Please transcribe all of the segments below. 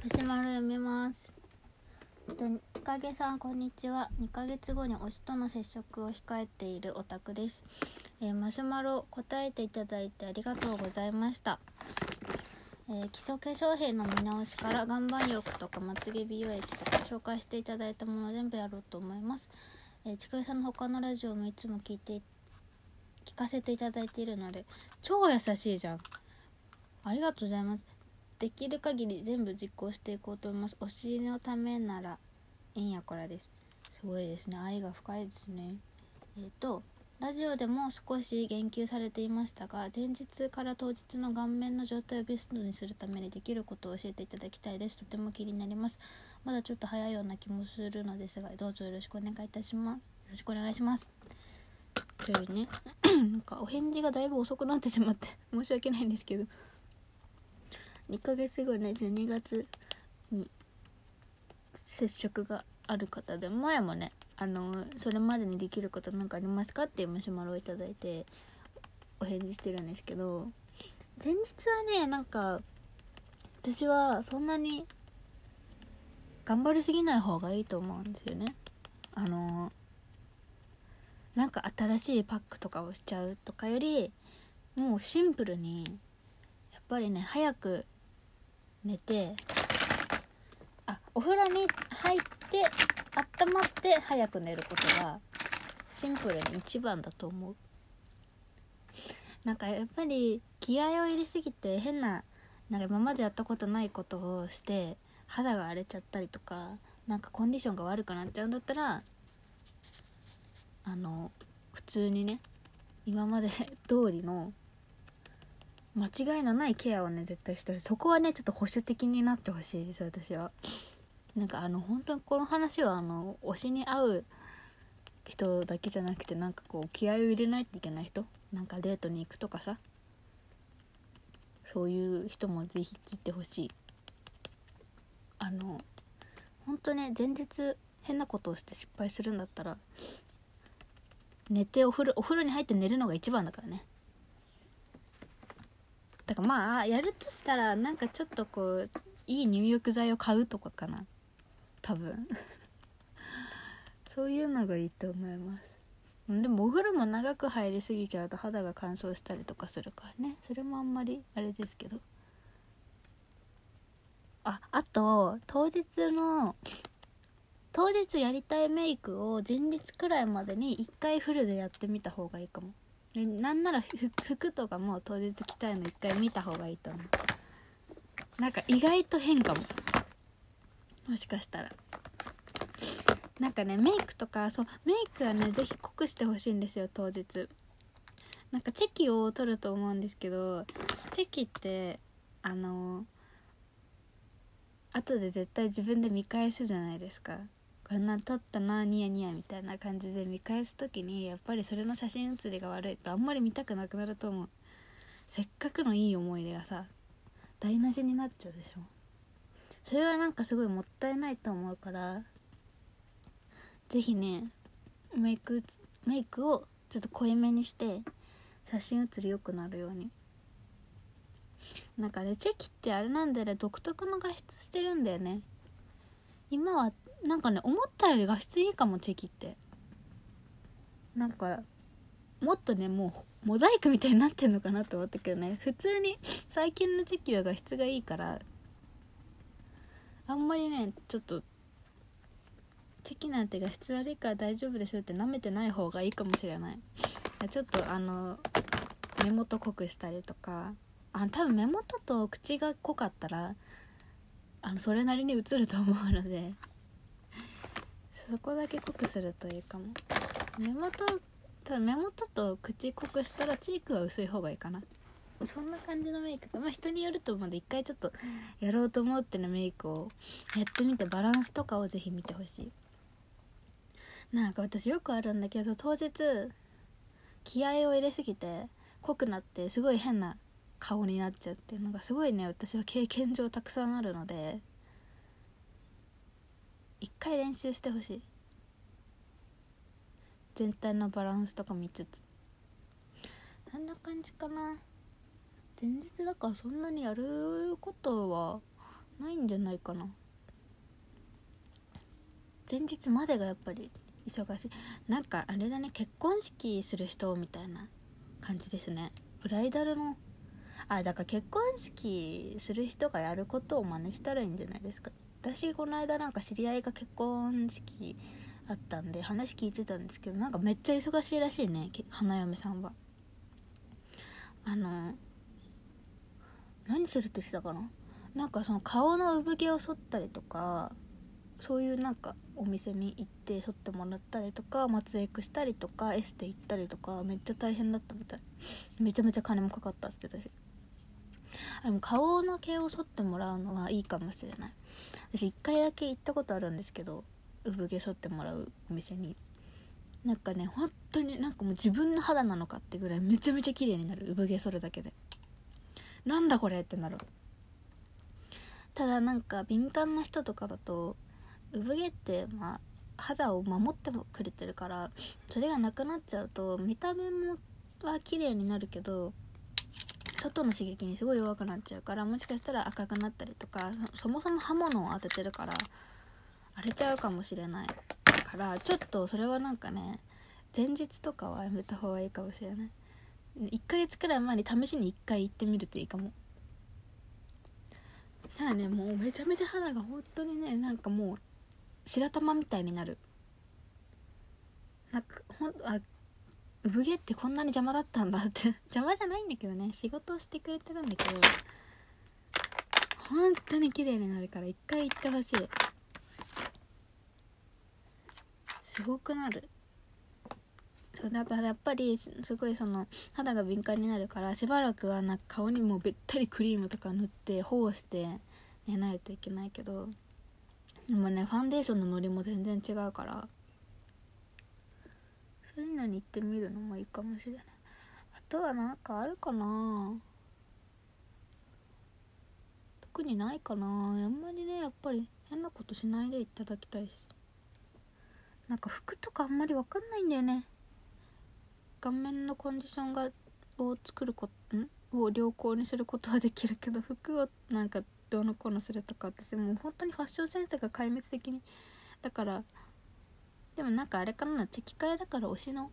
マシュマロ読みます。とちかげさんこんにちは。2ヶ月後に推しとの接触を控えているオタクです。えーマシュマロ答えていただいてありがとうございました。えー基礎化粧品の見直しから岩盤浴とかまつげ美容液とか紹介していただいたもの全部やろうと思います。えー、ちかげさんの他のラジオもいつも聞いて聞かせていただいているので超優しいじゃん。ありがとうございます。できる限り全部実行していこうと思います。推しのためならえんやからです。すごいですね。愛が深いですね。えっ、と、ラジオでも少し言及されていましたが、前日から当日の顔面の状態をベストにするためにできることを教えていただきたいです。とても気になります。まだちょっと早いような気もするのですが、どうぞよろしくお願いいたします。よろしくお願いします。というね、なんかお返事がだいぶ遅くなってしまって申し訳ないんですけど、2ヶ月後ね12月に接触がある方で前もねあのそれまでにできることなんかありますかっていうマシュマロをいいてお返事してるんですけど前日はねなんか私はそんなに頑張りすぎない方がいいと思うんですよね。あのなんか新しいパックとかをしちゃうとかよりもうシンプルにやっぱりね早く寝てあお風呂に入って温まって早く寝ることがシンプルに一番だと思う。なんかやっぱり気合を入れすぎて変ななんか今までやったことないことをして肌が荒れちゃったりとかなんかコンディションが悪くなっちゃうんだったらあの普通にね今まで通りの間違いのないケアをね絶対してるそこはねちょっと保守的になってほしいです私は。なんかあの本当にこの話はあの推しに合う人だけじゃなくてなんかこう気合を入れないといけない人。なんかデートに行くとかさ。そういう人もぜひ聞いてほしい。あの本当ね前日変なことをして失敗するんだったら寝てお風呂お風呂に入って寝るのが一番だからね。だからまあやるとしたらなんかちょっとこういい入浴剤を買うとかかな。多分。そういうのがいいと思います。でもお風呂も長く入りすぎちゃうと肌が乾燥したりとかするからね。それもあんまりあれですけど。ああと当日の当日やりたいメイクを前日くらいまでに1回フルでやってみた方がいいかも。でなんなら服とかも当日着たいの1回見た方がいいと思う。なんか意外と変かも。もしかしたら。なんかねメイクとかそうメイクはね是非濃くしてほしいんですよ当日。なんかチェキを取ると思うんですけどチェキってあの後で絶対自分で見返すじゃないですか。こんなん撮ったなニヤニヤみたいな感じで見返す時にやっぱりそれの写真写りが悪いとあんまり見たくなくなると思う。せっかくのいい思い出がさ台無しになっちゃうでしょ。それはなんかすごいもったいないと思うから是非ねメイクメイクをちょっと濃いめにして写真写り良くなるように。なんかねチェキってあれなんだよね。独特の画質してるんだよね。今はなんかね思ったより画質いいかもチェキって。なんかもっとねもうモザイクみたいになってんのかなと思ったけどね。普通に最近のチェキは画質がいいからあんまりねちょっとチェキなんて画質悪いから大丈夫でしょって舐めてない方がいいかもしれない。ちょっとあの目元濃くしたりとか。あ多分目元と口が濃かったらあのそれなりに映ると思うので。そこだけ濃くするといいかも。目元ただ目元と口濃くしたらチークは薄い方がいいかな。そんな感じのメイクまあ人によると思うんで一回ちょっとやろうと思ってのメイクをやってみてバランスとかをぜひ見てほしい。なんか私よくあるんだけど当日気合を入れすぎて濃くなってすごい変な顔になっちゃうっていうのがすごいね私は経験上たくさんあるので。一回練習してほしい。全体のバランスとか見つつ。あんな感じかな。前日だからそんなにやることはないんじゃないかな。前日までがやっぱり忙しい。なんかあれだね結婚式する人みたいな感じですね。ブライダルのあだから結婚式する人がやることを真似したらいいんじゃないですか。私この間なんか知り合いが結婚式あったんで話聞いてたんですけどなんかめっちゃ忙しいらしいね花嫁さんは。あの何するって言ってたかな？なんかその顔の産毛を剃ったりとかそういうなんかお店に行って剃ってもらったりとか松江区したりとかエステ行ったりとかめっちゃ大変だったみたい。めちゃめちゃ金もかかったっつってたし。でも顔の毛を剃ってもらうのはいいかもしれない。私1回だけ行ったことあるんですけど産毛剃ってもらうお店に。なんかね本当になんかもう自分の肌なのかってぐらいめちゃめちゃ綺麗になる。産毛剃るだけで。なんだこれってなる。ただなんか敏感な人とかだと産毛ってまあ肌を守ってもくれてるからそれがなくなっちゃうと見た目もは綺麗になるけど外の刺激にすごい弱くなっちゃうからもしかしたら赤くなったりとかそもそも刃物を当ててるから荒れちゃうかもしれないからちょっとそれはなんかね前日とかはやめた方がいいかもしれない。1ヶ月くらい前に試しに1回行ってみるといいかも。さあねもうめちゃめちゃ肌が本当にねなんかもう白玉みたいになる。なんかほんあ産毛ってこんなに邪魔だったんだって。邪魔じゃないんだけどね。仕事をしてくれてるんだけど。本当に綺麗になるから一回行ってほしい。すごくなる。そうだからやっぱりすごいその肌が敏感になるからしばらくはなんか顔にもべったりクリームとか塗って保護して寝ないといけないけど。でもねファンデーションのノリも全然違うから。そういうのに行ってみるのもいいかもしれない。あとは何かあるかな。特にないかな。あんまりねやっぱり変なことしないでいただきたいしなんか服とかあんまり分かんないんだよね。顔面のコンディションがを作ることん？を良好にすることはできるけど服をなんかどうのこうのするとか私もう本当にファッションセンスが壊滅的に。だからでもなんかあれかなチェキ替えだから推しの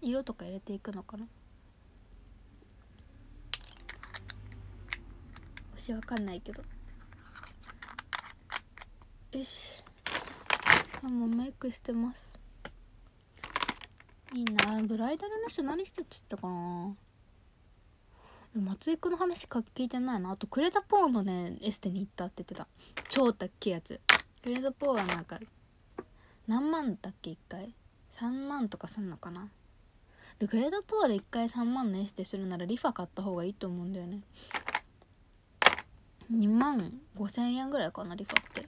色とか入れていくのかな？推しわかんないけど。よし。あもうメイクしてます。いいな。ブライダルの人何してって言ったかな？松井くんの話か聞いてないな。あとクレタポーのねエステに行ったって言ってた。超高いやつ。クレタポーはなんか何万だっけ1回？3万とかすんのかな？でグレードポーで1回3万のエステするならリファ買った方がいいと思うんだよね。2万5千円ぐらいかなリファって。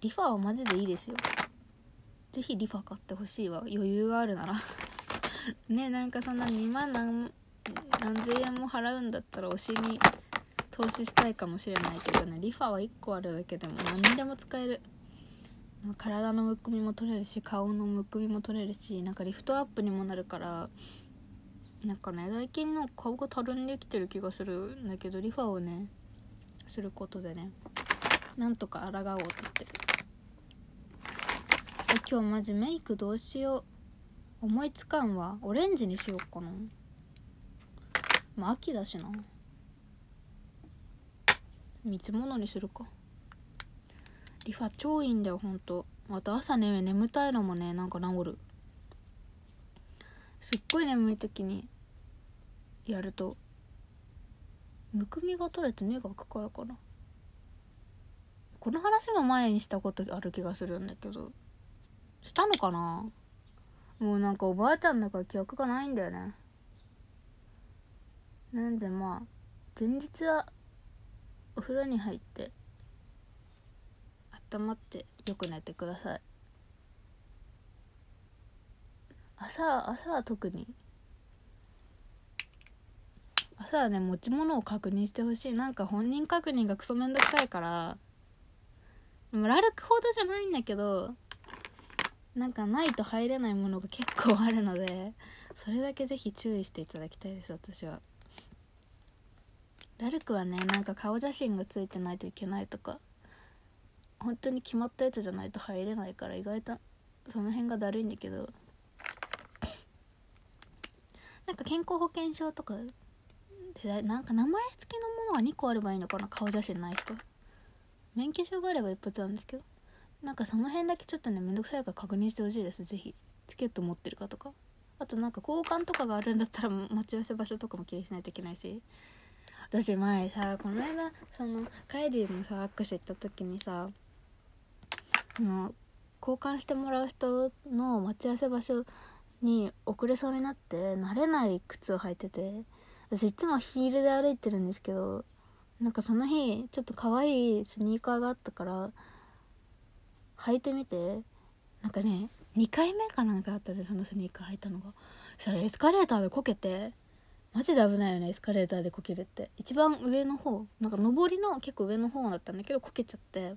リファはマジでいいですよ。ぜひリファ買ってほしいわ。余裕があるなら。ねなんかそんな2万何何千円も払うんだったら推しに投資したいかもしれないけどね。リファは1個あるだけでも何にでも使える。体のむくみも取れるし顔のむくみも取れるしなんかリフトアップにもなるからなんかね最近の顔がたるんできてる気がするんだけどリファをねすることでねなんとか抗おうとしてる。今日マジメイクどうしよう。思いつかんわ。オレンジにしようかな。まあ秋だしな。三つ物にするか。リファ超いいんだよほんと。また朝ね眠たいのもねなんか治る。すっごい眠い時にやるとむくみが取れて目が開くからかな。この話も前にしたことある気がするんだけどしたのかな？もうなんかおばあちゃんだから記憶がないんだよね。なんでまあ前日はお風呂に入って温まってよく寝てください。朝朝は特に。朝はね持ち物を確認してほしい。なんか本人確認がクソめんどくさいから。でもラルクほどじゃないんだけどなんかないと入れないものが結構あるのでそれだけぜひ注意していただきたいです私は。ラルクはねなんか顔写真がついてないといけないとか。本当に決まったやつじゃないと入れないから意外とその辺がだるいんだけどなんか健康保険証とかでなんか名前付きのものが2個あればいいのかな顔写真ない人。免許証があれば一発なんですけどなんかその辺だけちょっとねめんどくさいから確認してほしいです。是非チケット持ってるかとか。あとなんか交換とかがあるんだったら待ち合わせ場所とかも気にしないといけないし。私前さこの間そのカイディのさ握手行った時にさの交換してもらう人の待ち合わせ場所に遅れそうになって慣れない靴を履いてて私いつもヒールで歩いてるんですけどなんかその日ちょっと可愛いスニーカーがあったから履いてみてなんかね2回目かなんかあったでそのスニーカー履いたのが。そしたらエスカレーターでこけてマジで危ないよねエスカレーターでこけるって。一番上の方なんか上りの結構上の方だったんだけどこけちゃって。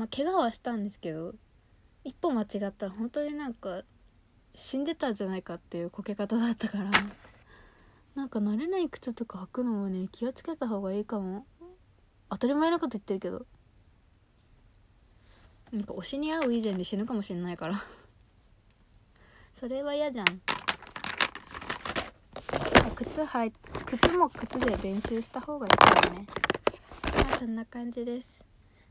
まあ怪我はしたんですけど一歩間違ったら本当になんか死んでたんじゃないかっていうこけ方だったからなんか慣れない靴とか履くのもね気をつけた方がいいかも。当たり前のこと言ってるけど。なんか推しに会う以前で死ぬかもしれないから。それは嫌じゃん。靴履い靴も靴で練習した方がいいからね。まあそんな感じです。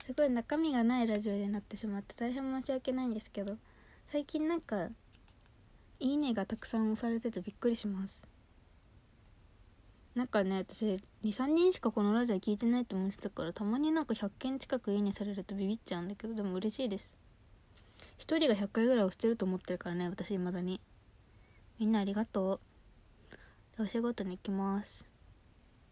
すごい中身がないラジオになってしまって大変申し訳ないんですけど最近なんかいいねがたくさん押されててびっくりします。なんかね私23人しかこのラジオ聞いてないと思ってたからたまになんか100件近くいいねされるとビビっちゃうんだけどでも嬉しいです。1人が100回ぐらい押してると思ってるからね私未だに。みんなありがとう。お仕事に行きます。